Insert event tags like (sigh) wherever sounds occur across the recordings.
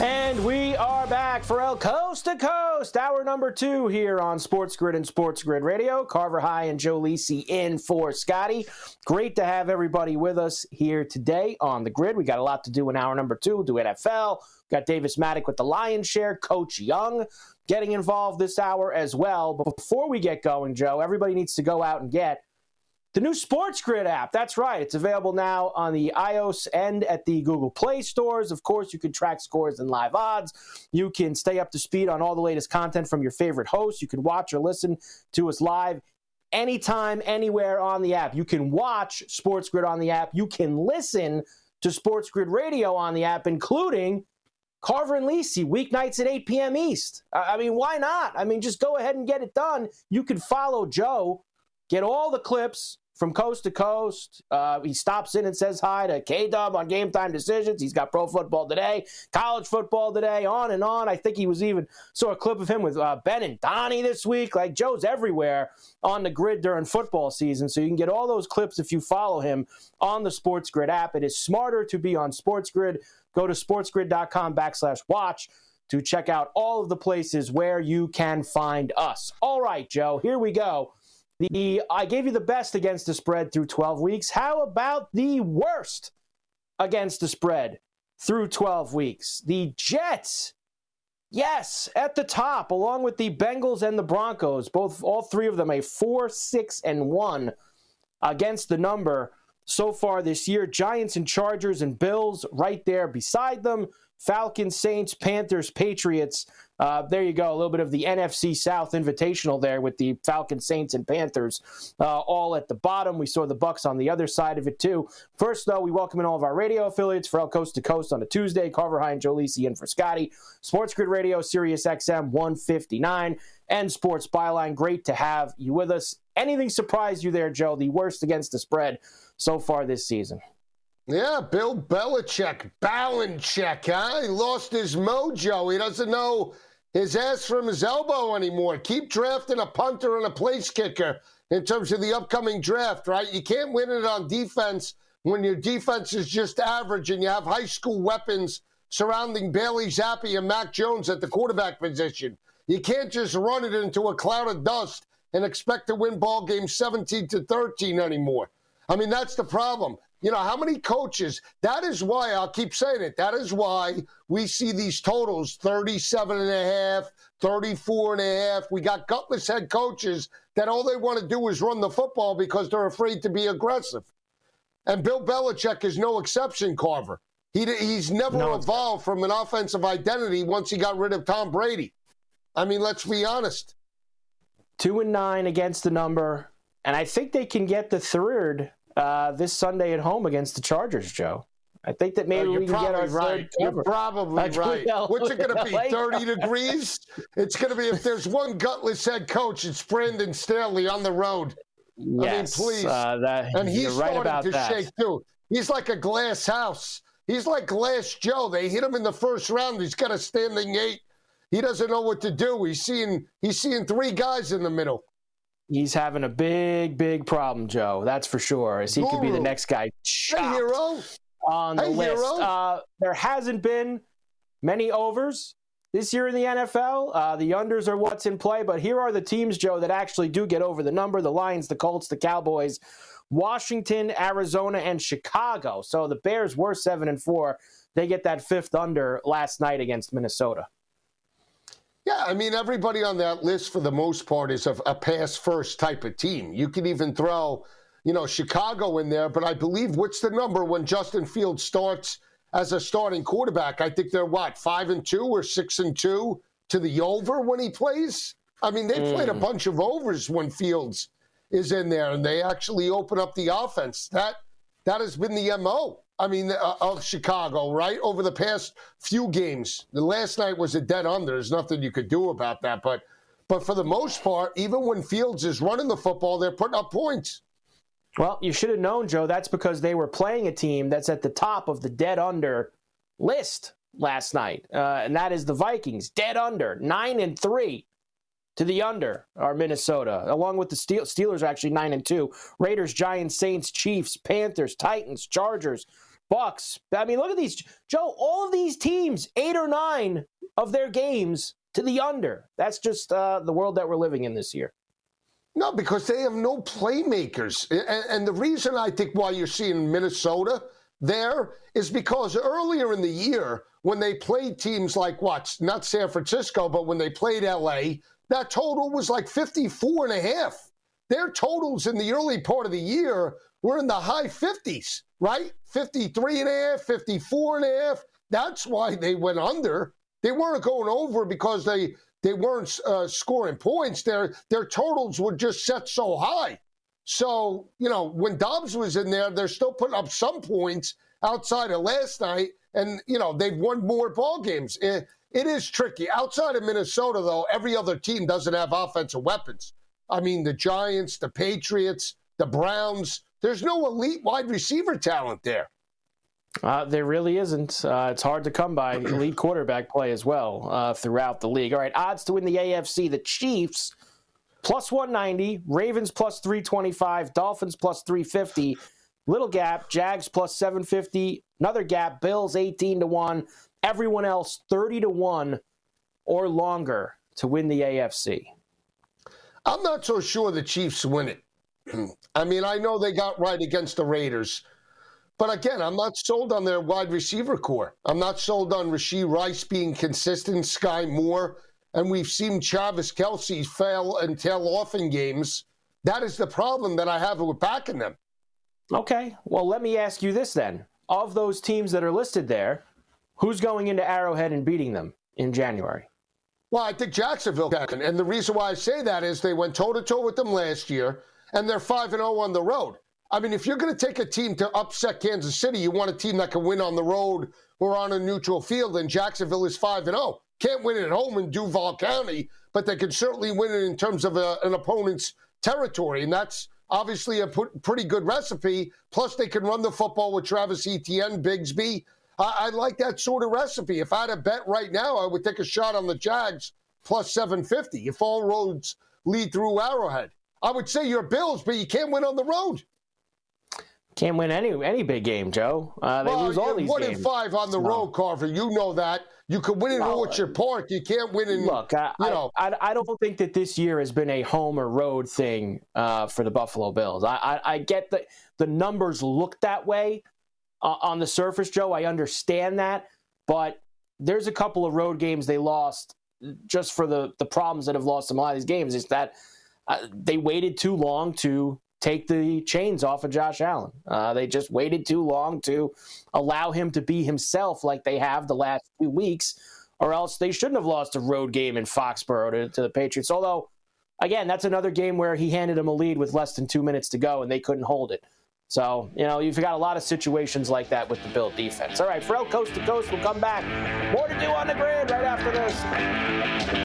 And we are back for El Coast to Coast, hour number two here on Sports Grid and Sports Grid Radio. Carver High and Joe Lisi in for Scotty. Great to have everybody with us here today on the grid. We got a lot to do in hour number two. Do NFL. Got Davis Mattek with the Lion's Share, Coach Young getting involved this hour as well. But before we get going, Joe, everybody needs to go out and get the new Sports Grid app. That's right. It's available now on the iOS and at the Google Play stores. Of course, you can track scores and live odds. You can stay up to speed on all the latest content from your favorite hosts. You can watch or listen to us live anytime, anywhere on the app. You can watch Sports Grid on the app. You can listen to Sports Grid Radio on the app, including Carver and Lisi, weeknights at 8 p.m. East. I mean, why not? I mean, just go ahead and get it done. You can follow Joe get all the clips from coast to coast. Uh, he stops in and says hi to K Dub on Game Time Decisions. He's got pro football today, college football today, on and on. I think he was even saw a clip of him with uh, Ben and Donnie this week. Like Joe's everywhere on the grid during football season, so you can get all those clips if you follow him on the Sports Grid app. It is smarter to be on Sports Grid. Go to sportsgrid.com backslash watch to check out all of the places where you can find us. All right, Joe, here we go. The I gave you the best against the spread through 12 weeks. How about the worst against the spread through 12 weeks? The Jets. Yes, at the top, along with the Bengals and the Broncos, both all three of them a four, six, and one against the number so far this year. Giants and Chargers and Bills right there beside them. Falcons, Saints, Panthers, Patriots. Uh, there you go. A little bit of the NFC South Invitational there with the Falcons, Saints, and Panthers uh, all at the bottom. We saw the Bucks on the other side of it too. First, though, we welcome in all of our radio affiliates for El Coast to Coast on a Tuesday. Carver High and Joe Lisi in for Scotty. Sports Grid Radio, Sirius XM 159, and Sports Byline. Great to have you with us. Anything surprised you there, Joe? The worst against the spread so far this season. Yeah, Bill Belichick, Balincheck, huh? He lost his mojo. He doesn't know his ass from his elbow anymore. Keep drafting a punter and a place kicker in terms of the upcoming draft, right? You can't win it on defense when your defense is just average and you have high school weapons surrounding Bailey Zappe and Mac Jones at the quarterback position. You can't just run it into a cloud of dust and expect to win ball games 17 to 13 anymore. I mean, that's the problem. You know, how many coaches? That is why I'll keep saying it. That is why we see these totals 37 and a half, 34 and a half. We got gutless head coaches that all they want to do is run the football because they're afraid to be aggressive. And Bill Belichick is no exception, Carver. He, he's never no. evolved from an offensive identity once he got rid of Tom Brady. I mean, let's be honest. Two and nine against the number. And I think they can get the third uh, this Sunday at home against the Chargers, Joe. I think that maybe uh, we can get our right. You're probably (laughs) right. What's it going to be? (laughs) Thirty degrees? It's going to be if there's one gutless head coach, it's Brandon Staley on the road. Yes, I mean, please. Uh, that, and he's right starting to that. shake too. He's like a glass house. He's like Glass Joe. They hit him in the first round. He's got a standing eight. He doesn't know what to do. He's seeing he's seeing three guys in the middle. He's having a big, big problem, Joe. That's for sure. As he Guru. could be the next guy hey, hero. on the hey, list. Uh, there hasn't been many overs this year in the NFL. Uh, the unders are what's in play, but here are the teams, Joe, that actually do get over the number the Lions, the Colts, the Cowboys, Washington, Arizona, and Chicago. So the Bears were 7 and 4. They get that fifth under last night against Minnesota. Yeah, I mean, everybody on that list for the most part is a, a pass first type of team. You can even throw, you know, Chicago in there, but I believe what's the number when Justin Fields starts as a starting quarterback? I think they're what, five and two or six and two to the over when he plays? I mean, they mm. played a mm. bunch of overs when Fields is in there and they actually open up the offense. That that has been the MO I mean, uh, of Chicago, right? Over the past few games, the last night was a dead under. There's nothing you could do about that. But, but for the most part, even when Fields is running the football, they're putting up points. Well, you should have known, Joe. That's because they were playing a team that's at the top of the dead under list last night, uh, and that is the Vikings, dead under, nine and three to the under are Minnesota, along with the Steel- Steelers, actually nine and two. Raiders, Giants, Saints, Chiefs, Panthers, Titans, Chargers, Bucks. I mean, look at these, Joe. All of these teams, eight or nine of their games to the under. That's just uh, the world that we're living in this year. No, because they have no playmakers, and, and the reason I think why you're seeing Minnesota there is because earlier in the year when they played teams like what, not San Francisco, but when they played LA, that total was like 54 and a half. Their totals in the early part of the year were in the high 50s right? 53 and a half, 54 and a half. That's why they went under. They weren't going over because they they weren't uh, scoring points. Their their totals were just set so high. So you know when Dobbs was in there, they're still putting up some points outside of last night, and you know they've won more ball games. It, it is tricky. Outside of Minnesota, though, every other team doesn't have offensive weapons. I mean, the Giants, the Patriots, the Browns, there's no elite wide receiver talent there. Uh, there really isn't. Uh, it's hard to come by (clears throat) elite quarterback play as well uh, throughout the league. All right, odds to win the AFC: the Chiefs plus 190, Ravens plus 325, Dolphins plus 350, little gap, Jags plus 750, another gap, Bills 18 to one, everyone else 30 to one or longer to win the AFC. I'm not so sure the Chiefs win it. I mean, I know they got right against the Raiders. But again, I'm not sold on their wide receiver core. I'm not sold on Rashee Rice being consistent, Skyy Moore, and we've seen Travis Kelce fail and tail off in games. That is the problem that I have with backing them. Okay. Well, let me ask you this then. Of those teams that are listed there, who's going into Arrowhead and beating them in January? Well, I think Jacksonville can. And the reason why I say that is they went toe to toe with them last year and they're 5 and 0 on the road. I mean, if you're going to take a team to upset Kansas City, you want a team that can win on the road or on a neutral field, and Jacksonville is 5 and 0. Can't win at home in Duval County, but they can certainly win it in terms of a, an opponent's territory, and that's obviously a pretty good recipe. Plus, they can run the football with Travis Etienne, Bigsby. I, I like that sort of recipe. If I had a bet right now, I would take a shot on the Jags plus 750 if all roads lead through Arrowhead. I would say your Bills, but you can't win on the road. Can't win any any big game, Joe. Uh, they well, lose all these one games. in five on the road, Carver. You know that. You can win in well, Orchard Park. You can't win in. Look, I, you know. I, I, don't think that this year has been a home or road thing uh, for the Buffalo Bills. I, I, I, get that the numbers look that way uh, on the surface, Joe. I understand that, but there's a couple of road games they lost just for the the problems that have lost them a lot of these games. Is that uh, they waited too long to take the chains off of Josh Allen. Uh, they just waited too long to allow him to be himself like they have the last few weeks, or else they shouldn't have lost a road game in Foxborough to, to the Patriots. Although, again, that's another game where he handed them a lead with less than two minutes to go and they couldn't hold it. So, you know, you've got a lot of situations like that with the Bill defense. All right, Ferrall Coast to Coast we'll come back. More to do on the grid right after this.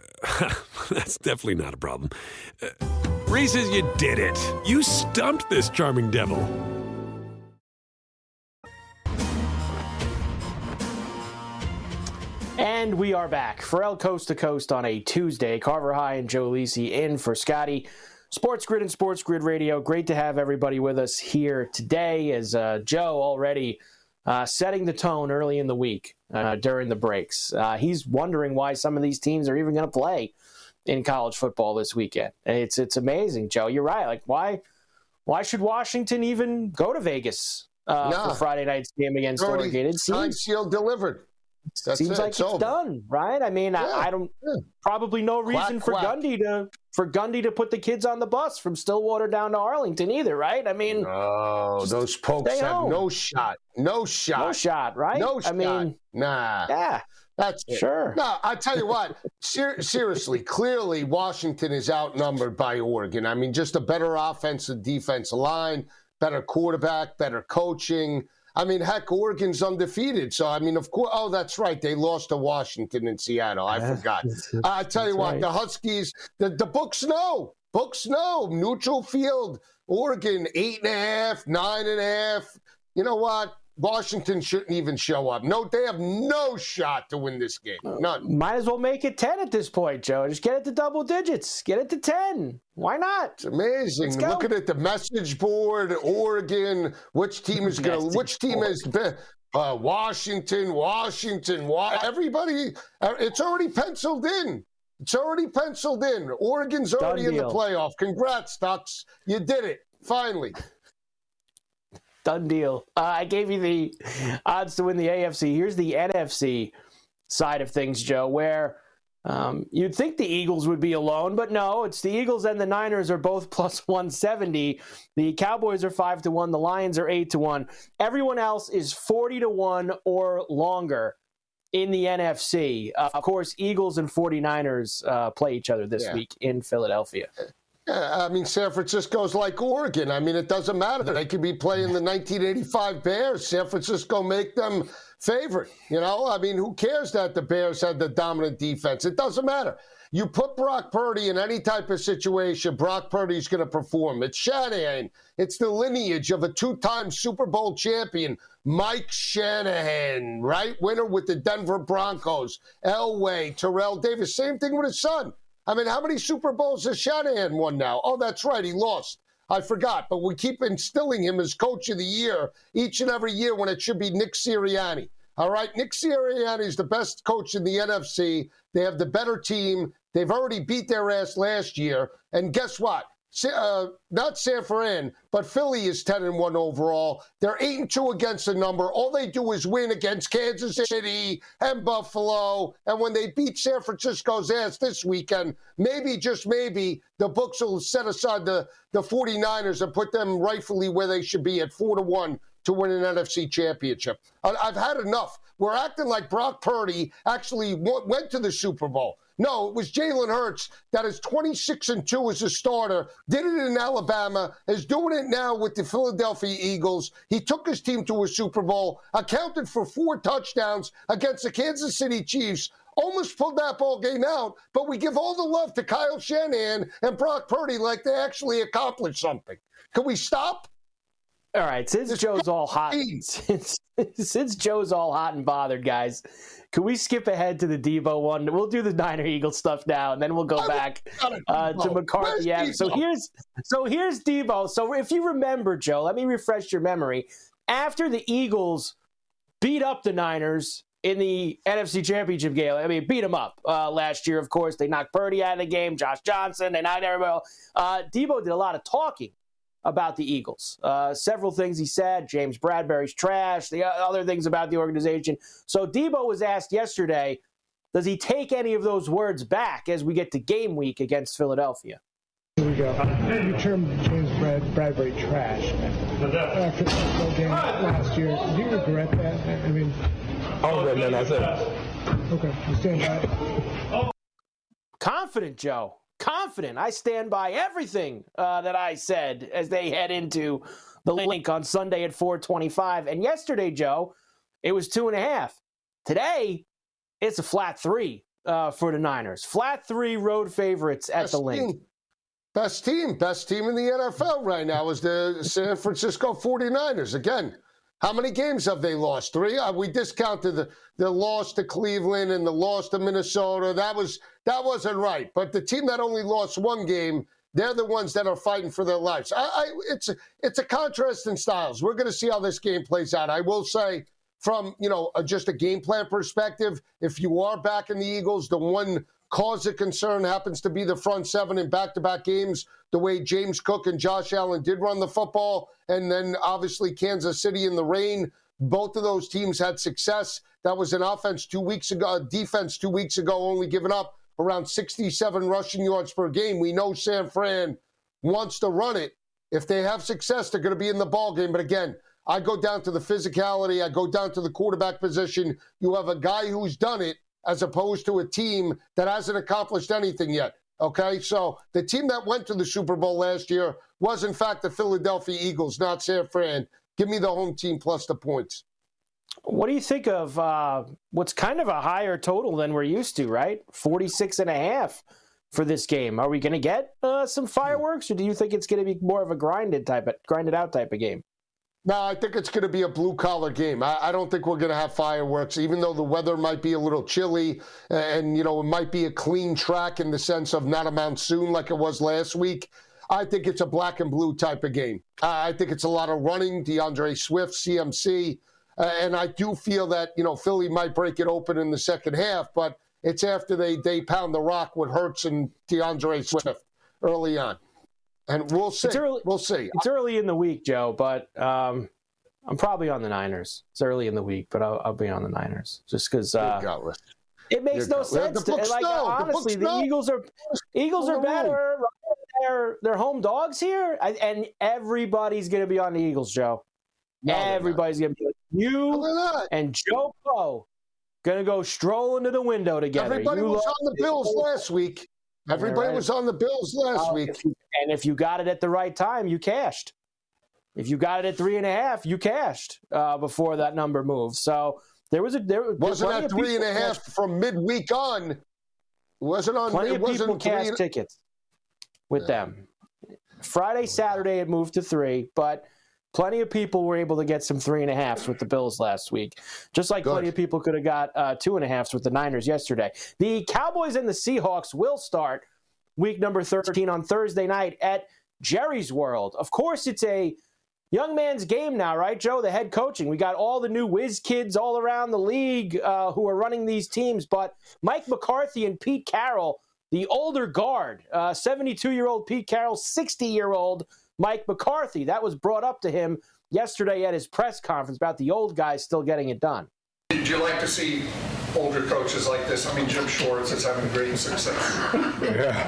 (laughs) that's definitely not a problem. Uh, Reese's, you did it. You stumped this charming devil. And we are back. Ferrall Coast to Coast on a Tuesday. Carver High and Joe Lisi in for Scotty. Sports Grid and Sports Grid Radio. Great to have everybody with us here today as uh, Joe already uh, setting the tone early in the week uh, during the breaks. Uh, he's wondering why some of these teams are even going to play in college football this weekend. It's it's amazing, Joe. You're right. Like why why should Washington even go to Vegas uh, Nah. for Friday night's game against Oregon? It seems sealed, delivered. That's seems it. like It's it's, done, right? I mean, Yeah, I, I don't yeah. probably no reason Quack, for quack. Gundy to for Gundy to put the kids on the bus from Stillwater down to Arlington either, right? I mean, Oh, those pokes have home. no shot. No shot. no shot, right? No I shot. mean, nah. yeah, That's it. sure. No, I tell you what. Ser- seriously, clearly Washington is outnumbered by Oregon. I mean, just a better offensive defense line, better quarterback, better coaching. I mean, heck, Oregon's undefeated. So I mean, of course. Oh, that's right. They lost to Washington in Seattle. I forgot. I tell you what, right. the Huskies, the, the books know. Books know. Neutral field, Oregon, eight and a half, nine and a half. You know what? Washington shouldn't even show up. No, they have no shot to win this game. None. Might as well make it ten at this point, Joe. Just get it to double digits. Get it to ten. Why not? It's amazing. Looking at the message board, Oregon, which team is going to, which team board. is, be- uh, Washington, Washington, wa- everybody, uh, it's already penciled in. It's already penciled in. Oregon's already in the playoff. Congrats, Ducks. You did it. Finally. Done deal. Uh, I gave you the odds to win the AFC. Here's the NFC side of things, Joe, where um, you'd think the Eagles would be alone, but no, it's the Eagles and the Niners are both (laughs) plus 170. The Cowboys are 5 to 1, the Lions are 8 to 1. Everyone else is 40 to 1 or longer in the NFC. Uh, of course, Eagles and 49ers uh, play each other this Yeah. week in Philadelphia. I mean, San Francisco's like Oregon. I mean, it doesn't matter. They could be playing the 1985 Bears. San Francisco make them favorite. You know, I mean, who cares that the Bears had the dominant defense? It doesn't matter. You put Brock Purdy in any type of situation, Brock Purdy's going to perform. It's Shanahan. It's the lineage of a two-time Super Bowl champion, Mike Shanahan, right? Winner with the Denver Broncos, Elway, Terrell Davis. Same thing with his son. I mean, how many Super Bowls has Shanahan won now? Oh, that's right, he lost. I forgot, but we keep instilling him as coach of the year each and every year when it should be Nick Sirianni. All right, Nick Sirianni is the best coach in the NFC. They have the better team. They've already beat their ass last year. And guess what? Uh, not San Fran, but Philly is 10 and 1 overall. They're 8 and 2 against the number. All they do is win against Kansas City and Buffalo. And when they beat San Francisco's ass this weekend, maybe, just maybe, the books will set aside the, the 49ers and put them rightfully where they should be at 4 to 1 to win an NFC championship. I- I've had enough. We're acting like Brock Purdy actually w- went to the Super Bowl. No, it was Jalen Hurts that is 26 and 2 as a starter, did it in Alabama, is doing it now with the Philadelphia Eagles. He took his team to a Super Bowl, accounted for four touchdowns against the Kansas City Chiefs, almost pulled that ball game out, but we give all the love to Kyle Shanahan and Brock Purdy like they actually accomplished something. Can we stop? All right, since Joe's all hot, (laughs) since, since Joe's all hot and bothered, guys, can we skip ahead to the Deebo one? We'll do the Niner Eagle stuff now, and then we'll go back uh, to McCarthy. Yeah. So here's so here's Deebo. So if you remember, Joe, let me refresh your memory. After the Eagles beat up the Niners in the NFC Championship game, I mean, beat them up uh, last year. Of course, they knocked Purdy out of the game. Josh Johnson, they knocked everybody. Uh, Deebo did a lot of talking about the Eagles. Uh, several things he said. James Bradberry's trash. The other things about the organization. So Deebo was asked yesterday, does he take any of those words back as we get to game week against Philadelphia? Here we go. You termed James Brad, Bradberry trash after the game last year. Do you regret that? I mean, I don't regret nothing I said. Okay, you stand by. Confident, Joe confident. I stand by everything uh, that I said as they head into the Linc on Sunday at 425. And yesterday, Joe, it was two and a half. Today, it's a flat three uh, for the Niners. Flat three road favorites at Best the Linc. Team. Best team, best team in the NFL right now is the San Francisco 49ers. Again, how many games have they lost? Three. Uh, we discounted the, the loss to Cleveland and the loss to Minnesota. That was that wasn't right. But the team that only lost one game, they're the ones that are fighting for their lives. I, I, it's it's a contrast in styles. We're going to see how this game plays out. I will say, from you know a, just a game plan perspective, if you are back in the Eagles, the one cause of concern happens to be the front seven in back-to-back games. The way James Cook and Josh Allen did run the football, and then obviously Kansas City in the rain. Both of those teams had success. That was an offense two weeks ago, defense two weeks ago, only giving up around 67 rushing yards per game. We know San Fran wants to run it. If they have success, they're going to be in the ball game. But again, I go down to the physicality. I go down to the quarterback position. You have a guy who's done it as opposed to a team that hasn't accomplished anything yet. Okay, so the team that went to the Super Bowl last year was, in fact, the Philadelphia Eagles, not San Fran. Give me the home team plus the points. What do you think of uh, what's kind of a higher total than we're used to, right? 46 and a half for this game. Are we going to get uh, some fireworks, or do you think it's going to be more of a grinded type, grinded out type of game? No, I think it's going to be a blue collar game. I, I, don't think we're going to have fireworks, even though the weather might be a little chilly and, you know, it might be a clean track in the sense of not a monsoon like it was last week. I think it's a black and blue type of game. I think it's a lot of running, DeAndre Swift, CMC. Uh, and I do feel that, you know, Philly might break it open in the second half, but it's after they, they pound the rock with Hurts and DeAndre Swift early on and we'll see. Early, we'll see. It's early in the week, Joe, but um, I'm probably on the Niners. It's early in the week, but I'll, I'll be on the Niners just because uh, it makes no sense. To, like honestly, the, the Eagles are Eagles are better. They're they're home dogs here, and everybody's going to be on the Eagles, Joe. No, everybody's going to be you no, and Joe Poe going to go strolling to the window together. Everybody you was on the Bills last week. Everybody right. was on the Bills last week. And if you got it at the right time, you cashed. If you got it at three and a half, you cashed uh, before that number moved. So there was a there wasn't that three and a half cashed. from midweek on. Wasn't on. Plenty it of people cashed and... tickets with yeah. them. Friday, Saturday, it moved to three, but plenty of people were able to get some three and a halfs with the Bills last week. Just like Good. plenty of people could have got uh, two and a halfs with the Niners yesterday. The Cowboys and the Seahawks will start week number 13 on Thursday night at Jerry's World. Of course, it's a young man's game now, right, Joe? The head coaching. We got all the new whiz kids all around the league uh, who are running these teams, but Mike McCarthy and Pete Carroll, the older guard, 72 uh, year old Pete Carroll, 60 year old Mike McCarthy. That was brought up to him yesterday at his press conference about the old guys still getting it done. Did you like to see older coaches like this? I mean, Jim Schwartz is having great success. yeah.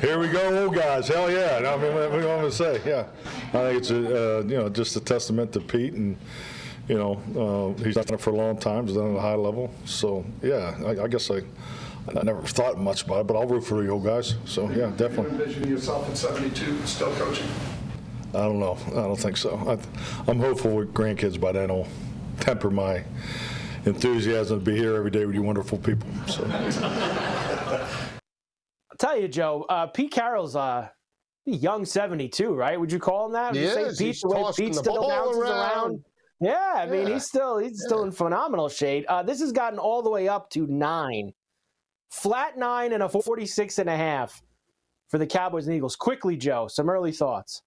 Here we go, old guys. Hell yeah! I mean, what do you want to say? Yeah, I think it's a uh, you know just a testament to Pete and you know uh, he's done it for a long time. He's done it at a high level. So yeah, I, I guess I. I never thought much about it, but I'll root for the old guys. So yeah, definitely. You envision yourself at 72 still coaching? I don't know. I don't think so. I, am hopeful with grandkids by then will temper my enthusiasm to be here every day with you wonderful people. So. I'll tell you, Joe. Uh, Pete Carroll's uh, young 72, right? Would you call him that? Would he is. Pete, He's the way tossing Pete the still ball bounces around. around? Yeah, I mean, Yeah. he's still he's still in phenomenal shape. Uh, this has gotten all the way up to nine, flat nine and a 46 and a half for the Cowboys and Eagles. Quickly, Joe, some early thoughts.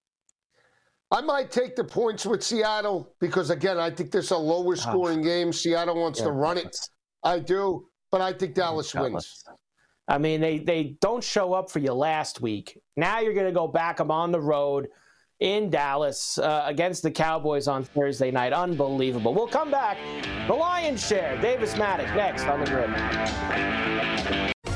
I might take the points with Seattle because, again, I think this is a lower scoring game. Seattle wants to run it. I do, but I think Dallas wins. I mean, they they don't show up for you last week. Now you're going to go back them on the road in Dallas uh, against the Cowboys on Thursday night. Unbelievable. We'll come back. The Lions share. Davis Mattek next on the grid.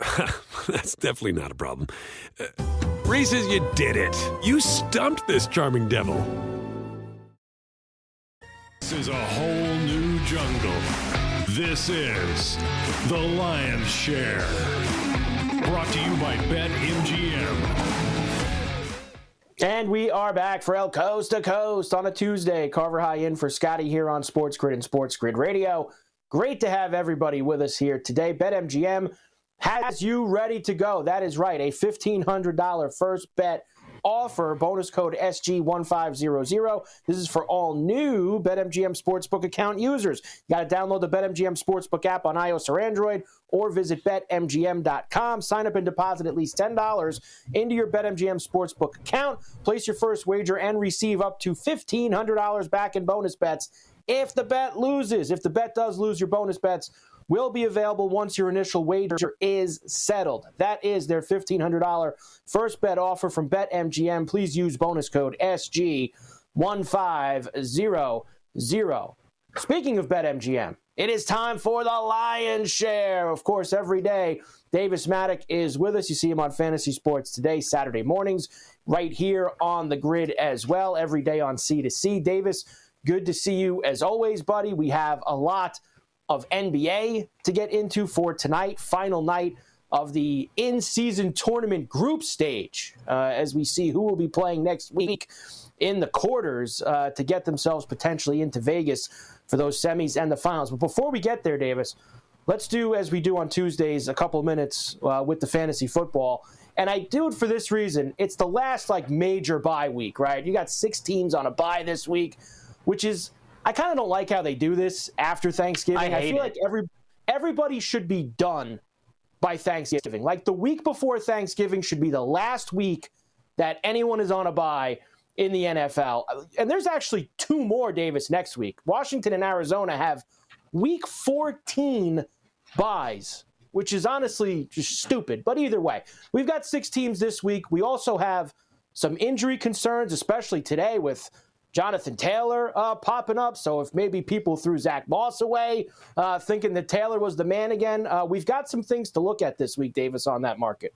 (laughs) that's definitely not a problem. Uh, Reese's, you did it. You stumped this charming devil. This is a whole new jungle. This is The Lion's Share. Brought to you by BetMGM. And we are back for El Coast to Coast on a Tuesday. Carver High in for Scotty here on Sports Grid and Sports Grid Radio. Great to have everybody with us here today. BetMGM has you ready to go. That is right. A $1,500 first bet offer. Bonus code SG1500. This is for all new BetMGM Sportsbook account users. You got to download the BetMGM Sportsbook app on iOS or Android or visit betmgm.com. Sign up and deposit at least $10 into your BetMGM Sportsbook account. Place your first wager and receive up to $1,500 back in bonus bets if the bet loses. If the bet does lose, your bonus bets will be available once your initial wager is settled. That is their $1,500 first bet offer from BetMGM. Please use bonus code SG1500. Speaking of BetMGM, it is time for the Lion's Share. Of course, every day, Davis Mattek is with us. You see him on Fantasy Sports today, Saturday mornings, right here on the grid as well, every day on C2C. Davis, good to see you as always, buddy. We have a lot of NBA to get into for tonight, final night of the in season tournament group stage, uh, as we see who will be playing next week in the quarters uh, to get themselves potentially into Vegas for those semis and the finals. But before we get there, Davis, let's do as we do on Tuesdays a couple minutes uh, with the fantasy football. And I do it for this reason. It's the last like major bye week, right? You got six teams on a bye this week, which is I kind of don't like how they do this after Thanksgiving. I I, feel it. like every everybody should be done by Thanksgiving. Like the week before Thanksgiving should be the last week that anyone is on a bye in the NFL. And there's actually two more Davis next week. Washington and Arizona have week 14 buys, which is honestly just stupid. But either way, we've got six teams this week. We also have some injury concerns, especially today with Jonathan Taylor uh, popping up. So if maybe people threw Zach Moss away, uh, thinking that Taylor was the man again, uh, we've got some things to look at this week, Davis, on that market.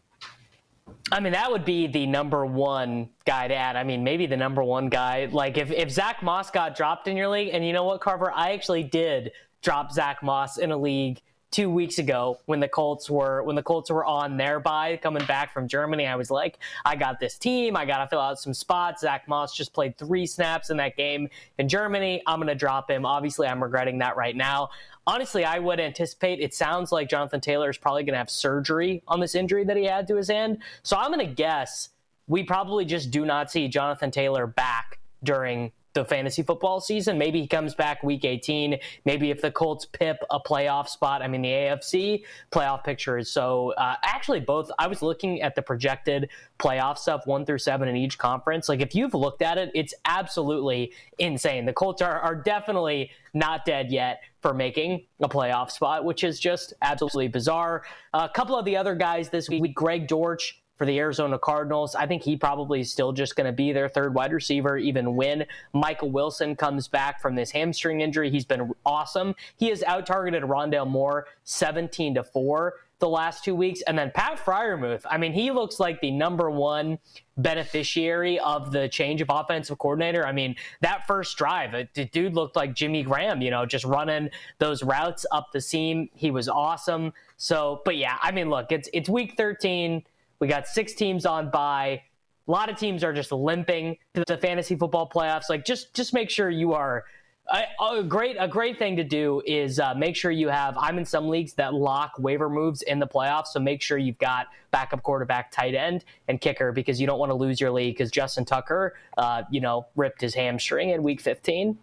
I mean, that would be the number one guy to add. I mean, maybe the number one guy. Like if, if Zach Moss got dropped in your league, and you know what, Carver, I actually did drop Zach Moss in a league two weeks ago when the Colts were when the Colts were on their bye coming back from Germany. I was like, I got this team. I got to fill out some spots. Zach Moss just played three snaps in that game in Germany. I'm going to drop him. Obviously, I'm regretting that right now. Honestly, I would anticipate. It sounds like Jonathan Taylor is probably going to have surgery on this injury that he had to his hand. So I'm going to guess we probably just do not see Jonathan Taylor back during the fantasy football season. Maybe he comes back week 18. Maybe if the Colts pip a playoff spot, I mean, the AFC playoff picture is so uh, actually both. I was looking at the projected playoff stuff one through seven in each conference. Like, if you've looked at it, it's absolutely insane. The Colts are, are definitely not dead yet for making a playoff spot, which is just absolutely bizarre. a couple of the other guys this week, Greg Dortch for the Arizona Cardinals. I think he probably is still just going to be their third wide receiver, even when Michael Wilson comes back from this hamstring injury. He's been awesome. He has out targeted Rondale Moore 17 to 4 the last two weeks. And then Pat Freiermuth, I mean, he looks like the number one beneficiary of the change of offensive coordinator. I mean, that first drive, the dude looked like Jimmy Graham, you know, just running those routes up the seam. He was awesome. So, but yeah, I mean, look, it's it's week 13 we got six teams on bye. A lot of teams are just limping to the fantasy football playoffs. Like, just just make sure you are. A, a great a great thing to do is uh, make sure you have. I'm in some leagues that lock waiver moves in the playoffs, so make sure you've got backup quarterback, tight end, and kicker because you don't want to lose your league because Justin Tucker, uh, you know, ripped his hamstring in week 15.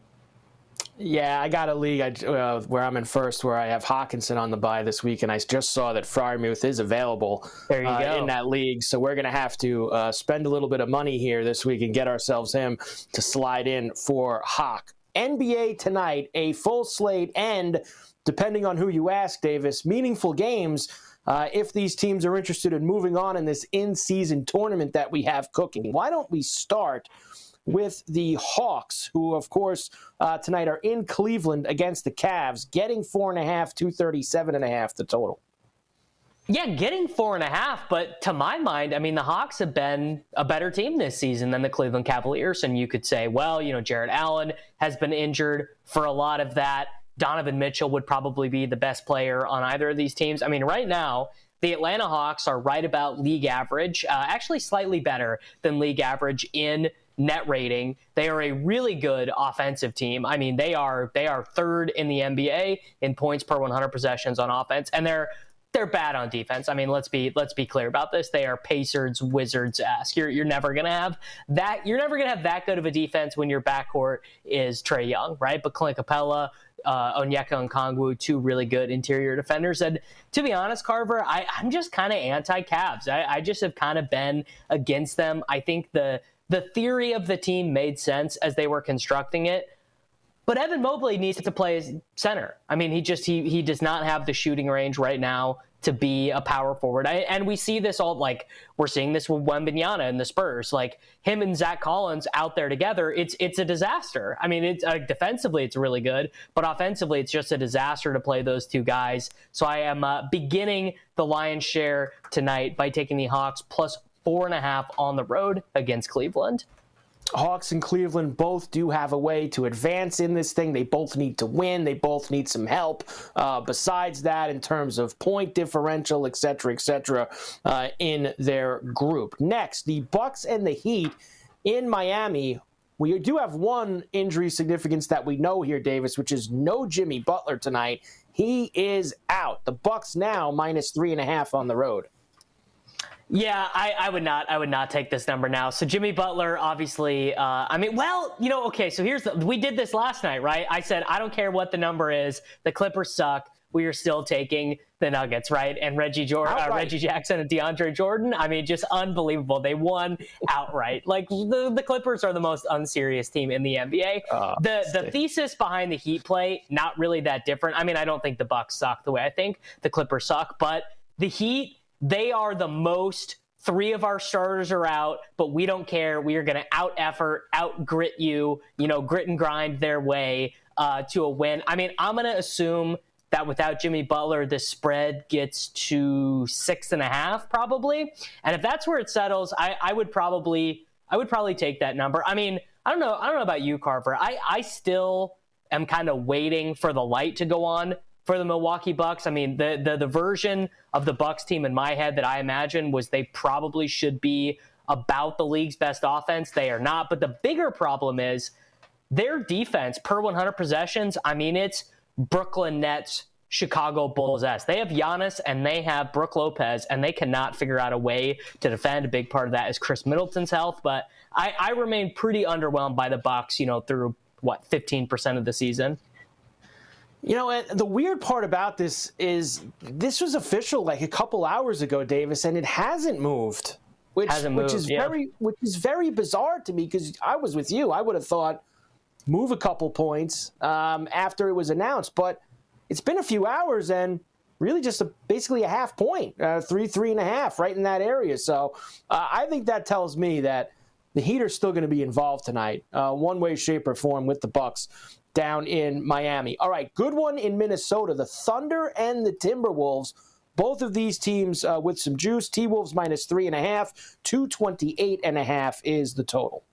Yeah, I got a league I, uh, where I'm in first, where I have Hockenson on the bye this week, and I just saw that Freiermuth is available there you uh, go. in that league. So we're going to have to uh, spend a little bit of money here this week and get ourselves him to slide in for Hawk. NBA tonight, a full slate, and depending on who you ask, Davis, meaningful games. Uh, if these teams are interested in moving on in this in-season tournament that we have cooking, why don't we start? With the Hawks, who, of course, uh, tonight are in Cleveland against the Cavs, getting four and a half, 237 and a half the total. Yeah, getting four and a half, but to my mind, I mean, the Hawks have been a better team this season than the Cleveland Cavaliers. And you could say, well, you know, Jarrett Allen has been injured for a lot of that. Donovan Mitchell would probably be the best player on either of these teams. I mean, right now, the Atlanta Hawks are right about league average, uh, actually slightly better than league average in net rating. They are a really good offensive team. I mean, they are they are third in the NBA in points per 100 possessions on offense, and they're they're bad on defense. I mean, let's be let's be clear about this. They are Pacers Wizards esque. You're you're never gonna have that. You're never gonna have that good of a defense when your backcourt is Trae Young, right? But Clint Capela, uh, Onyeka Okongwu, two really good interior defenders. And to be honest, Carver, I, I'm just kind of anti Cavs. I, I just have kind of been against them. I think the the theory of the team made sense as they were constructing it. But Evan Mobley needs to play center. I mean, he just he he does not have the shooting range right now to be a power forward. I, and we see this all like we're seeing this with Wembanyama and the Spurs. Like him and Zach Collins out there together, it's it's a disaster. I mean, it's uh, defensively it's really good, but offensively it's just a disaster to play those two guys. So I am uh, beginning the lion's share tonight by taking the Hawks plus four and a half on the road against Cleveland. Hawks and Cleveland both do have a way to advance in this thing. They both need to win. They both need some help. Uh, besides that, in terms of point differential, et cetera, et cetera, uh, in their group. Next, the Bucks and the Heat in Miami. We do have one injury significance that we know here, Davis, which is no Jimmy Butler tonight. He is out. The Bucks now minus three and a half on the road. Yeah, I, I, would not. I would not take this number now. So Jimmy Butler, obviously. Uh, I mean, well, you know, okay. So here's the, we did this last night, right? I said I don't care what the number is. The Clippers suck. We are still taking the Nuggets, right? And Reggie Jordan, uh, Reggie Jackson, and DeAndre Jordan. I mean, just unbelievable. They won outright. like the, the Clippers are the most unserious team in the NBA. Uh, the the thesis behind the Heat play not really that different. I mean, I don't think the Bucks suck the way I think the Clippers suck, but the Heat they are the most three of our starters are out, but we don't care. We are going to out effort, out grit you, you know, grit and grind their way uh, to a win. I mean, I'm going to assume that without Jimmy Butler, the spread gets to six and a half probably. And if that's where it settles, I, I would probably, I would probably take that number. I mean, I don't know. I don't know about you, Carver. I, I still am kind of waiting for the light to go on for the Milwaukee Bucks. I mean, the, the the version of the Bucks team in my head that I imagine was they probably should be about the league's best offense. They are not. But the bigger problem is their defense per 100 possessions. I mean, it's Brooklyn Nets, Chicago Bulls S. They have Giannis and they have Brook Lopez, and they cannot figure out a way to defend. A big part of that is Khris Middleton's health, but I, I remain pretty underwhelmed by the Bucks. You know, through what 15% of the season. You know, the weird part about this is this was official like a couple hours ago, Davis, and it hasn't moved, which hasn't which is yeah. very which is very bizarre to me because I was with you. I would have thought move a couple points um, after it was announced, but it's been a few hours and really just a, basically a half point, uh, three three and a half, right in that area. So uh, I think that tells me that the Heat are still going to be involved tonight, uh, one way, shape, or form with the Bucks down in Miami. All right, good one in Minnesota. The Thunder and the Timberwolves. Both of these teams uh, with some juice. T Wolves minus three and a half. Two twenty eight and a half is the total.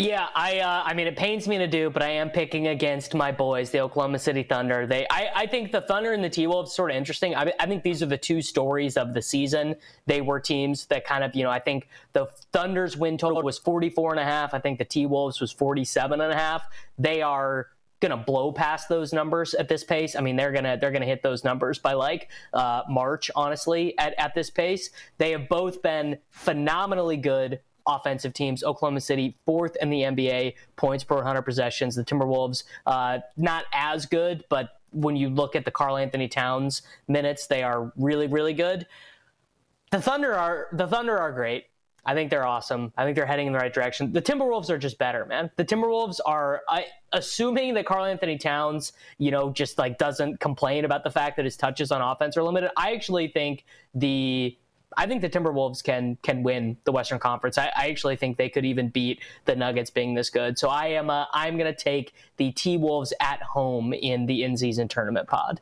Yeah, I uh, I mean it pains me to do, but I am picking against my boys, the Oklahoma City Thunder. They I, I think the Thunder and the T Wolves sort of interesting. I, I think these are the two stories of the season. They were teams that kind of, you know, I think the Thunder's win total was 44 and a half. I think the T Wolves was 47 and a half. They are going to blow past those numbers at this pace. I mean, they're going to they're going to hit those numbers by like uh, March, honestly, at, at this pace. They have both been phenomenally good offensive teams. Oklahoma City, fourth in the NBA, points per 100 possessions. The Timberwolves, uh, not as good, but when you look at the Karl-Anthony Towns minutes, they are really, really good. The Thunder are the Thunder are great. I think they're awesome. I think they're heading in the right direction. The Timberwolves are just better, man. The Timberwolves are, I, assuming that Karl-Anthony Towns, you know, just like doesn't complain about the fact that his touches on offense are limited. I actually think the I think the Timberwolves can can win the Western Conference. I, I, actually think they could even beat the Nuggets being this good. So I am uh, I'm going to take the T Wolves at home in the in season tournament pod.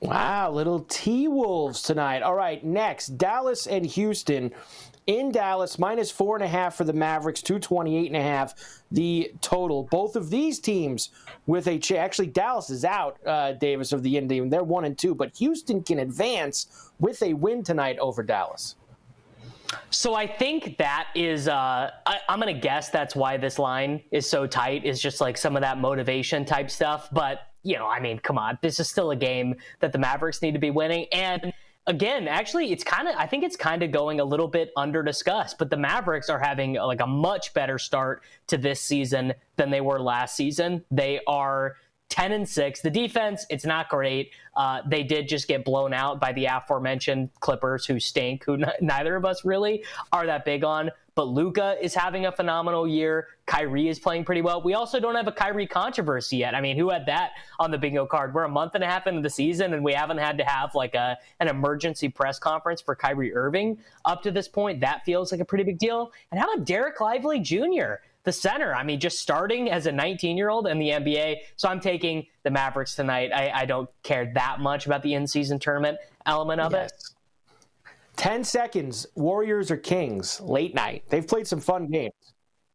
Wow, little T Wolves tonight. All right, next Dallas and Houston. In Dallas, minus four and a half for the Mavericks, 228 and a half the total. Both of these teams with a ch- actually Dallas is out, uh, Davis of the Indian. They're one and two, but Houston can advance with a win tonight over Dallas. So I think that is, uh, I, am to guess that's why this line is so tight, is just like some of that motivation type stuff. But, you know, I mean, come on, this is still a game that the Mavericks need to be winning. And again, actually, it's kind of, I think it's kind of going a little bit under discussed, but the Mavericks are having like a much better start to this season than they were last season. They are 10 and 6. The defense, it's not great. Uh, they did just get blown out by the aforementioned Clippers who stink, who n- neither of us really are that big on. But Luka is having a phenomenal year. Kyrie is playing pretty well. We also don't have a Kyrie controversy yet. I mean, who had that on the bingo card? We're a month and a half into the season, and we haven't had to have like a an emergency press conference for Kyrie Irving up to this point. That feels like a pretty big deal. And how about Dereck Lively Jr.? the center. I mean, just starting as a 19 year old in the NBA. So I'm taking the Mavericks tonight. I, I don't care that much about the in season tournament element of yes. it. 10 seconds. Warriors or Kings, late night. They've played some fun games.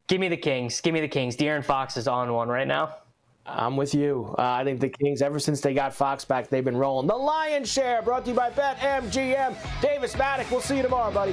Give me the Kings. Give me the Kings. De'Aaron Fox is on one right now. I'm with you. Uh, I think the Kings, ever since they got Fox back, they've been rolling. The Lion's Share, brought to you by BetMGM. Davis Mattek, we'll see you tomorrow, buddy.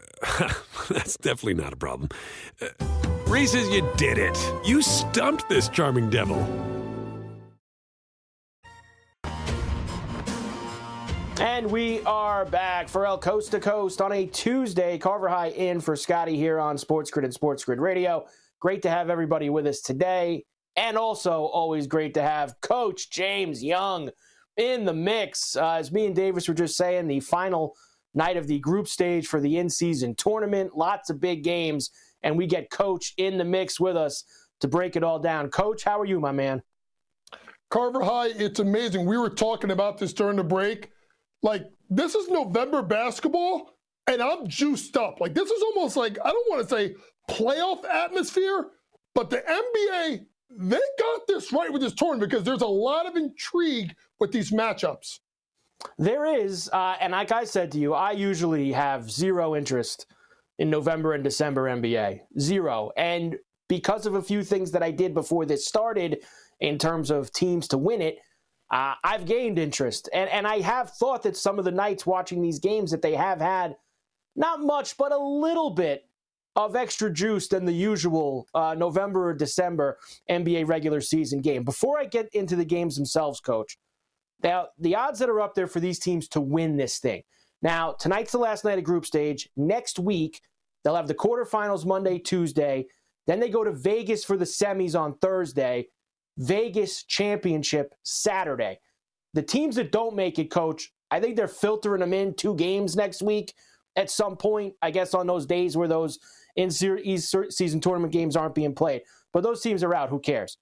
(laughs) that's definitely not a problem. Uh, Reese's, you did it. You stumped this charming devil. And we are back for El Coast to Coast on a Tuesday. Carver High in for Scotty here on Sports Grid and Sports Grid Radio. Great to have everybody with us today. And also, always great to have Coach James Young in the mix. Uh, as me and Davis were just saying, the final night of the group stage for the in season tournament. Lots of big games. And we get Coach in the mix with us to break it all down. Coach, how are you, my man? Carver High, it's amazing. We were talking about this during the break. Like, this is November basketball, and I'm juiced up. Like, this is almost like, I don't want to say playoff atmosphere, but the NBA they got this right with this tournament because there's a lot of intrigue with these matchups. There is, uh, and like I said to you, I usually have zero interest in November and December NBA. Zero. And because of a few things that I did before this started in terms of teams to win it, uh, I've gained interest. And, and I have thought that some of the nights watching these games that they have had not much, but a little bit of extra juice than the usual uh, November or December NBA regular season game. Before I get into the games themselves, coach, now the odds that are up there for these teams to win this thing. Now, tonight's the last night of group stage. Next week, they'll have the quarterfinals Monday, Tuesday. Then they go to Vegas for the semis on Thursday. Vegas championship Saturday. The teams that don't make it, coach, I think they're filtering them in two games next week at some point, I guess on those days where those in season tournament games aren't being played. But those teams are out. Who cares?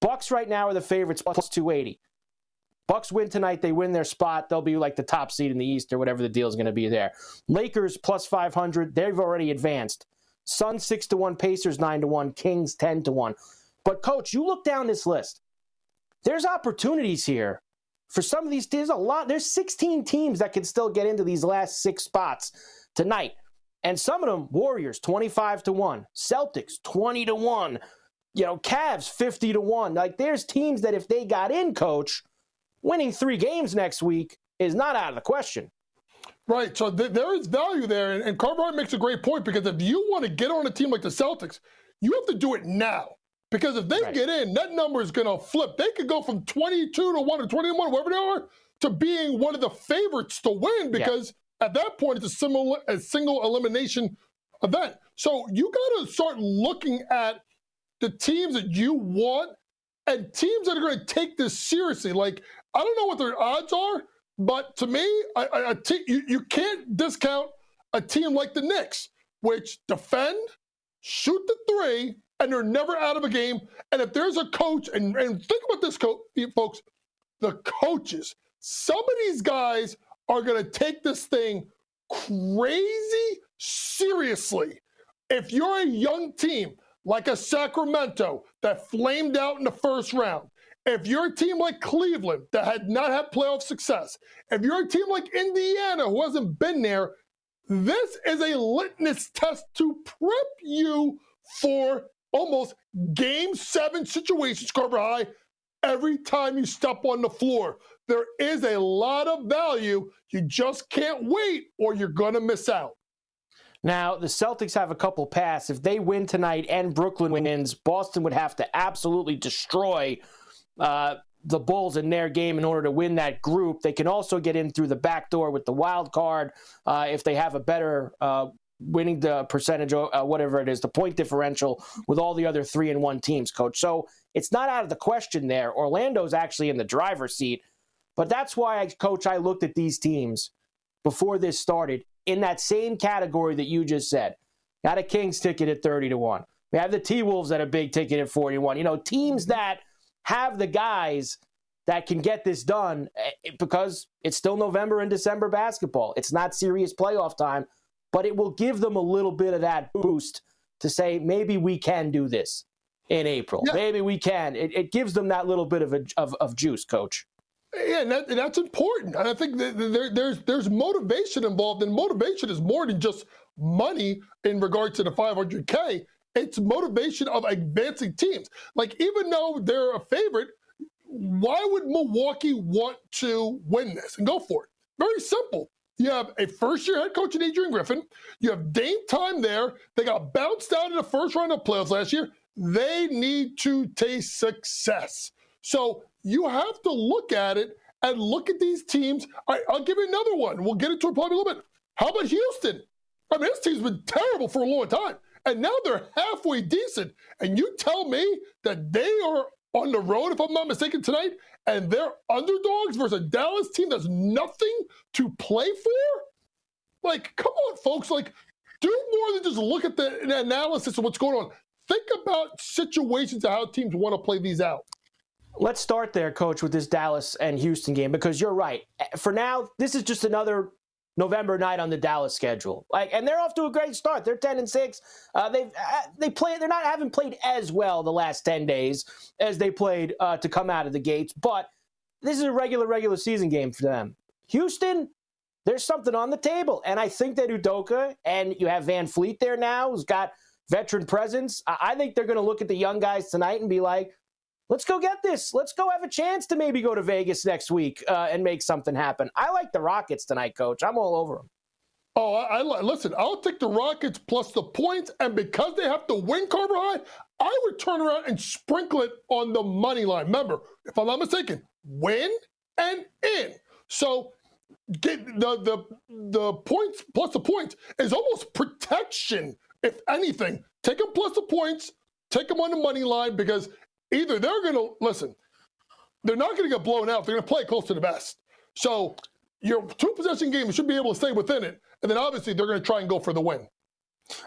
Bucks right now are the favorites plus 280. Bucks win tonight. They win their spot. They'll be like the top seed in the East or whatever the deal is going to be there. Lakers plus 500. They've already advanced. Suns 6 to 1. Pacers 9 to 1. Kings 10 to 1. But, coach, you look down this list. There's opportunities here for some of these. There's a lot. There's 16 teams that can still get into these last six spots tonight. And some of them, Warriors 25 to 1, Celtics 20 to 1, you know, Cavs 50 to 1. Like there's teams that if they got in, coach, winning three games next week is not out of the question. Right. So th- there is value there. And, and Carver makes a great point because if you want to get on a team like the Celtics, you have to do it now. Because if they right. get in, that number is going to flip. They could go from 22 to 1 or 21, wherever they are, to being one of the favorites to win because at that point, it's a, similar, a single elimination event. So you got to start looking at the teams that you want and teams that are going to take this seriously. Like, I don't know what their odds are, but to me, I, I, I t- you, you can't discount a team like the Knicks, which defend, shoot the three, and they're never out of a game. And if there's a coach, and, and think about this, co- folks, the coaches, some of these guys are going to take this thing crazy seriously. If you're a young team like a Sacramento that flamed out in the first round, if you're a team like Cleveland that had not had playoff success, if you're a team like Indiana who hasn't been there, this is a litmus test to prep you for almost game seven situations, Carver High, every time you step on the floor. There is a lot of value. You just can't wait or you're going to miss out. Now, the Celtics have a couple paths. If they win tonight and Brooklyn wins, Boston would have to absolutely destroy uh, the Bulls in their game in order to win that group. They can also get in through the back door with the wild card uh, if they have a better uh, winning the percentage, uh, whatever it is, the point differential with all the other three and one teams, coach. So it's not out of the question there. Orlando's actually in the driver's seat but that's why, I, coach, I looked at these teams before this started in that same category that you just said. Got a Kings ticket at 30 to 1. We have the T Wolves at a big ticket at 41. You know, teams that have the guys that can get this done eh, because it's still November and December basketball. It's not serious playoff time, but it will give them a little bit of that boost to say maybe we can do this in April. Yeah. Maybe we can. It, it, gives them that little bit of, a, of, of juice, coach. Yeah, and, that, that's important. And I think that there, there's there's motivation involved, and motivation is more than just money in regard to the 500k. It's motivation of advancing teams. Like even though they're a favorite, why would Milwaukee want to win this and go for it? Very simple. You have a first year head coach in Adrian Griffin. You have Dame time there. They got bounced out in the first round of playoffs last year. They need to taste success. So you have to look at it and look at these teams. All right, I'll give you another one. We'll get into it probably a little bit. How about Houston? I mean, this team's been terrible for a long time. And now they're halfway decent. And you tell me that they are on the road, if I'm not mistaken, tonight, and they're underdogs versus a Dallas team that's nothing to play for? Like, come on, folks. Like, do more than just look at the analysis of what's going on. Think about situations of how teams want to play these out. Let's start there, coach, with this Dallas and Houston game because you're right. For now, this is just another November night on the Dallas schedule. Like, and they're off to a great start. They're ten and six. Uh, they've uh, they play. They're not haven't played as well the last ten days as they played uh, to come out of the gates. But this is a regular regular season game for them. Houston, there's something on the table, and I think that Udoka and you have VanVleet there now, who's got veteran presence. I think they're going to look at the young guys tonight and be like, let's go get this. Let's go have a chance to maybe go to Vegas next week uh, and make something happen. I like the Rockets tonight, coach. I'm all over them. Oh, I, I listen. I'll take the Rockets plus the points, and because they have to win Carver High, I would turn around and sprinkle it on the money line. Remember, if I'm not mistaken, win and in. So get the the the points plus the points is almost protection. If anything, take them plus the points, take them on the money line because either they're going to listen, they're not going to get blown out. They're going to play close to the best. So your two possession game should be able to stay within it. And then obviously they're going to try and go for the win.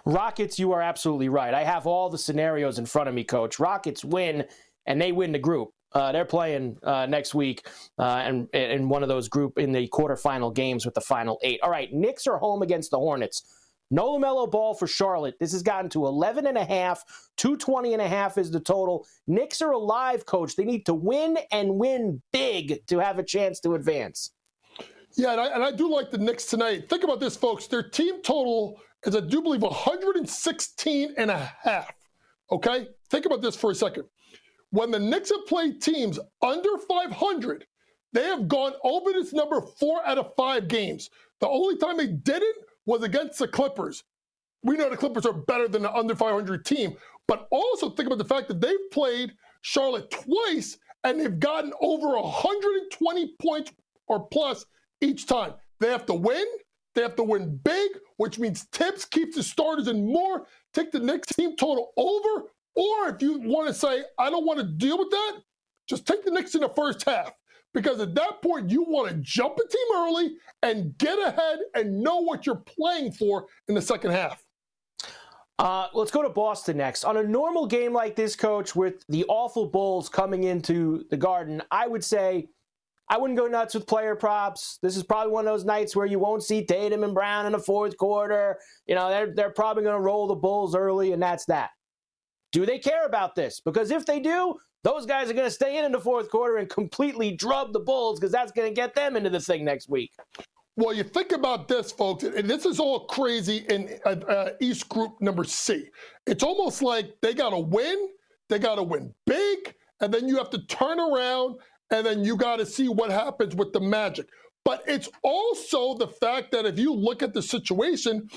Rockets, you are absolutely right. I have all the scenarios in front of me, coach. Rockets win, and they win the group. Uh, they're playing uh, next week uh, and in one of those group in the quarterfinal games with the final eight. All right, Knicks are home against the Hornets. No LaMelo Ball for Charlotte. This has gotten to 11 and a half. 220 and a half is the total. Knicks are alive, coach. They need to win and win big to have a chance to advance. Yeah, and I, and I do like the Knicks tonight. Think about this, folks. Their team total is, I do believe, 116 and a half. Okay? Think about this for a second. When the Knicks have played teams under 500, they have gone over this number four out of five games. The only time they didn't was against the Clippers. We know the Clippers are better than the under 500 team, but also think about the fact that they've played Charlotte twice and they've gotten over 120 points or plus each time. They have to win. They have to win big, which means Thibs keeps the starters and more. Take the Knicks team total over. Or if you want to say, I don't want to deal with that, just take the Knicks in the first half because at that point you want to jump a team early and get ahead and know what you're playing for in the second half. Uh, let's go to Boston next. On a normal game like this, coach, with the awful Bulls coming into the Garden, I would say I wouldn't go nuts with player props. This is probably one of those nights where you won't see Tatum and Brown in the fourth quarter. You know, they're, they're probably going to roll the Bulls early, and that's that. Do they care about this? Because if they do, those guys are going to stay in in the fourth quarter and completely drub the Bulls because that's going to get them into the thing next week. Well, you think about this, folks, and this is all crazy in uh, uh, East Group number C. It's almost like they got to win, they got to win big, and then you have to turn around and then you got to see what happens with the Magic. But it's also the fact that if you look at the situation,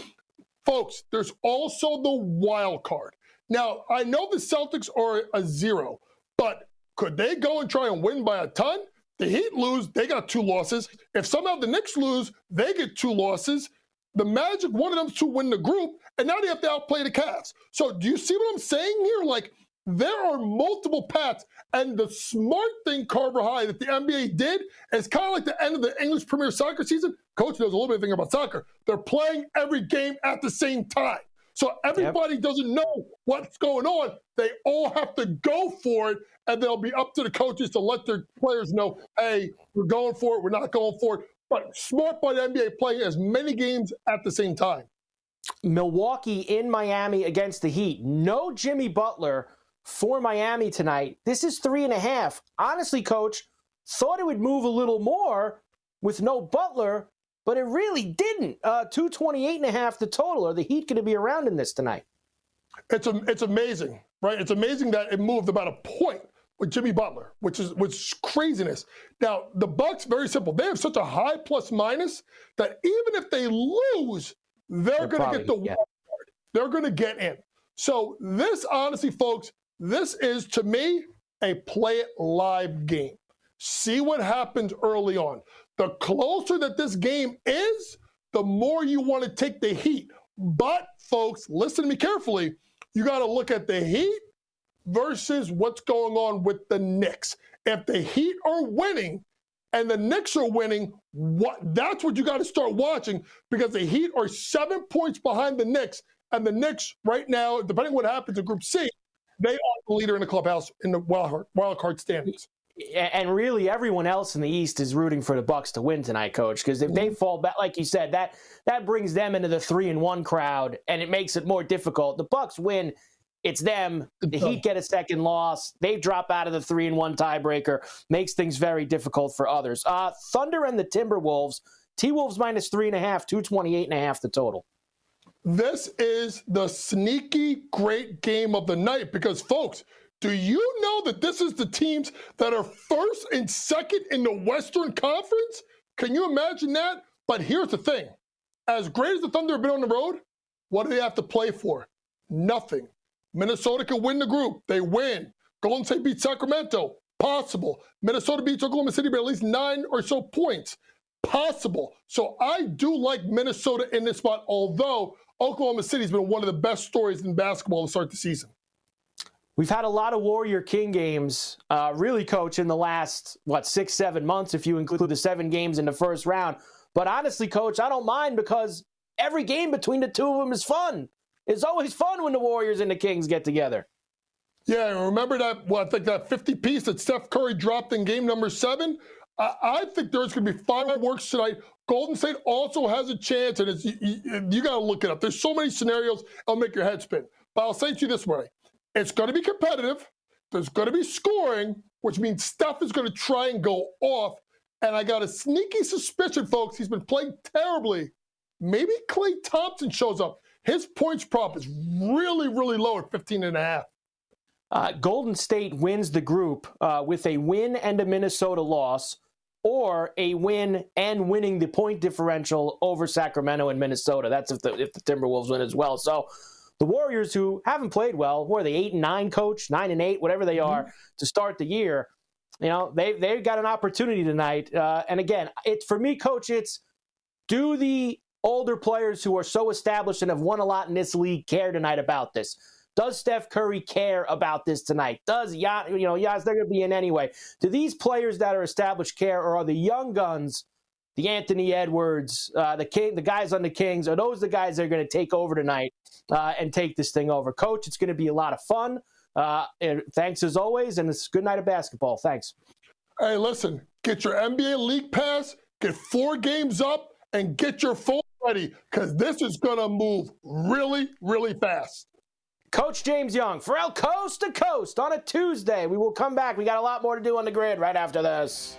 folks, there's also the wild card. Now, I know the Celtics are a zero, but could they go and try and win by a ton? The Heat lose, they got two losses. If somehow the Knicks lose, they get two losses. The Magic, one of them to win the group, and now they have to outplay the Cavs. So do you see what I'm saying here? Like there are multiple paths, and the smart thing, Carver High, that the NBA did is kind of like the end of the English Premier Soccer season. Coach knows a little bit of thing about soccer. They're playing every game at the same time. So everybody yep. doesn't know what's going on. They all have to go for it, and they'll be up to the coaches to let their players know, hey, we're going for it, we're not going for it. But smart by the NBA playing as many games at the same time. Milwaukee in Miami against the Heat. No Jimmy Butler for Miami tonight. This is three and a half. Honestly, coach, thought it would move a little more with no Butler, but it really didn't. Uh, 228 and a half the total. Are the Heat going to be around in this tonight? It's a, it's amazing, right? It's amazing that it moved about a point with Jimmy Butler, which is which is craziness. Now the Bucks, very simple. They have such a high plus minus that even if they lose, they're, they're going to get the yeah. card. They're going to get in. So this, honestly, folks, this is to me a play it live game. See what happens early on. The closer that this game is, the more you want to take the heat. But folks, listen to me carefully. You got to look at the heat versus what's going on with the Knicks. If the Heat are winning and the Knicks are winning, what that's what you got to start watching because the Heat are seven points behind the Knicks, and the Knicks right now, depending what happens in Group C, they are the leader in the clubhouse in the wild, wild card standings. And really, everyone else in the East is rooting for the Bucks to win tonight, Coach. Because if they mm-hmm. fall back, like you said, that that brings them into the three and one crowd, and it makes it more difficult. The Bucks win, it's them. The Heat get a second loss. They drop out of the three and one tiebreaker. Makes things very difficult for others. Uh, Thunder and the Timberwolves. T Wolves minus three and a half, 228 and a half the total. This is the sneaky great game of the night because, folks, do you know that this is the teams that are first and second in the Western Conference? Can you imagine that? But here's the thing as great as the Thunder have been on the road, what do they have to play for? Nothing. Minnesota can win the group. They win. Golden State beats Sacramento. Possible. Minnesota beats Oklahoma City by at least nine or so points. Possible. So I do like Minnesota in this spot, although Oklahoma City's been one of the best stories in basketball to start the season. We've had a lot of Warrior King games, uh, really, coach, in the last, what, six, seven months, if you include the seven games in the first round. But honestly, coach, I don't mind because every game between the two of them is fun. It's always fun when the Warriors and the Kings get together. Yeah, remember that? Well, I think that 50 piece that Steph Curry dropped in game number seven. I, I think there's going to be fireworks tonight. Golden State also has a chance, and it's, you, you, you got to look it up. There's so many scenarios, it'll make your head spin. But I'll say to you this way it's going to be competitive. There's going to be scoring, which means Steph is going to try and go off. And I got a sneaky suspicion, folks, he's been playing terribly. Maybe Klay Thompson shows up. His points prop is really, really low at 15 and a half. Uh, Golden State wins the group uh, with a win and a Minnesota loss, or a win and winning the point differential over Sacramento and Minnesota. That's if the if the Timberwolves win as well. So the Warriors, who haven't played well, who are they eight and nine, coach nine and eight, whatever they mm-hmm. are to start the year. You know they they've got an opportunity tonight. Uh, and again, it's for me, coach. It's do the older players who are so established and have won a lot in this league care tonight about this? Does Steph Curry care about this tonight? Does Jan, you know, yes, they're going to be in anyway. Do these players that are established care, or are the young guns, the Anthony Edwards, uh, the King, the guys on the Kings, are those the guys that are going to take over tonight uh, and take this thing over? Coach, it's going to be a lot of fun. Uh, thanks as always, and it's a good night of basketball. Thanks. Hey, listen, get your NBA League Pass, get four games up, and get your phone ready because this is going to move really, really fast. Coach James Young for El Coast to Coast on a Tuesday. We will come back. We got a lot more to do on the grid right after this.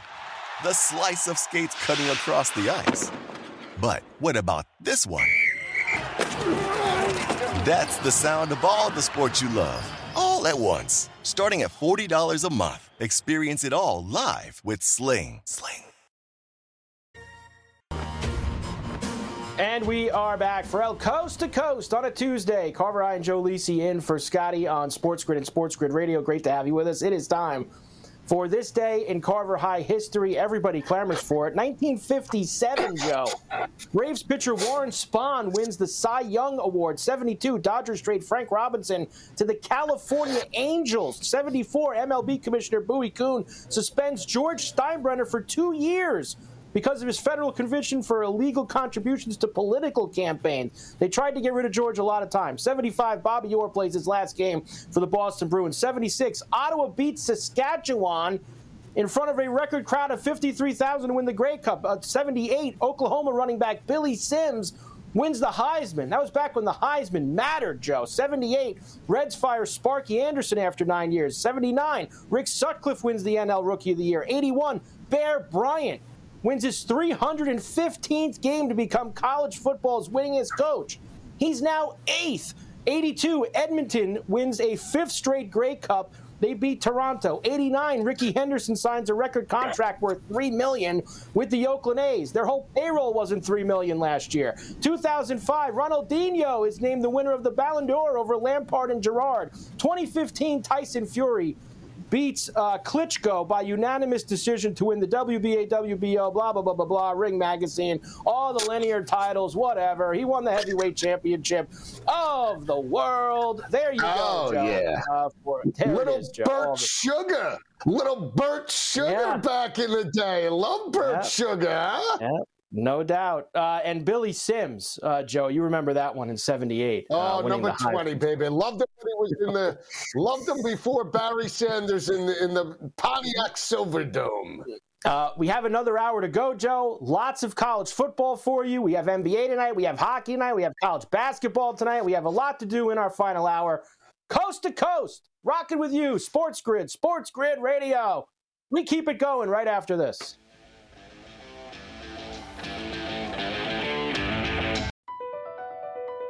The slice of skates cutting across the ice. But what about this one? That's the sound of all the sports you love, all at once. Starting at $40 a month. Experience it all live with Sling. Sling. And we are back for El Coast to Coast on a Tuesday. Carver I and Joe Lisi in for Scotty on Sports Grid and Sports Grid Radio. Great to have you with us. It is time for this day in Carver High history. Everybody clamors for it. 1957, Joe. Braves pitcher Warren Spahn wins the Cy Young Award. 72, Dodgers trade Frank Robinson to the California Angels. 74, MLB Commissioner Bowie Kuhn suspends George Steinbrenner for two years because of his federal conviction for illegal contributions to political campaigns. They tried to get rid of George a lot of times. 75, Bobby Orr plays his last game for the Boston Bruins. 76, Ottawa beats Saskatchewan in front of a record crowd of 53,000 to win the Grey Cup. Uh, 78, Oklahoma running back Billy Sims wins the Heisman. That was back when the Heisman mattered, Joe. 78, Reds fire Sparky Anderson after nine years. 79, Rick Sutcliffe wins the NL Rookie of the Year. 81, Bear Bryant wins his 315th game to become college football's winningest coach. He's now eighth. 82, Edmonton wins a fifth straight Grey Cup. They beat Toronto. 89, Rickey Henderson signs a record contract worth 3 million with the Oakland A's. Their whole payroll wasn't 3 million last year. 2005, Ronaldinho is named the winner of the Ballon d'Or over Lampard and Gerrard. 2015, Tyson Fury beats uh, Klitschko by unanimous decision to win the WBA, WBO, blah, blah, blah, blah, blah, Ring Magazine, all the linear titles, whatever. He won the heavyweight championship of the world. There you oh, go, Joe. yeah. Uh, for, Little is, Joe. Bert Sugar. Little Bert Sugar Yeah. back in the day. Love Bert Yeah. Sugar, huh? Yeah, no doubt. Uh, and Billy Sims, uh, Joe, you remember that one in '78. Oh, uh, number twenty, baby. Loved him when he was in the. loved him before Barry Sanders in the in the Pontiac Silverdome. Uh, we have another hour to go, Joe. Lots of college football for you. We have NBA tonight. We have hockey tonight. We have college basketball tonight. We have a lot to do in our final hour. Coast to coast, rocking with you. Sports Grid, Sports Grid Radio. We keep it going right after this.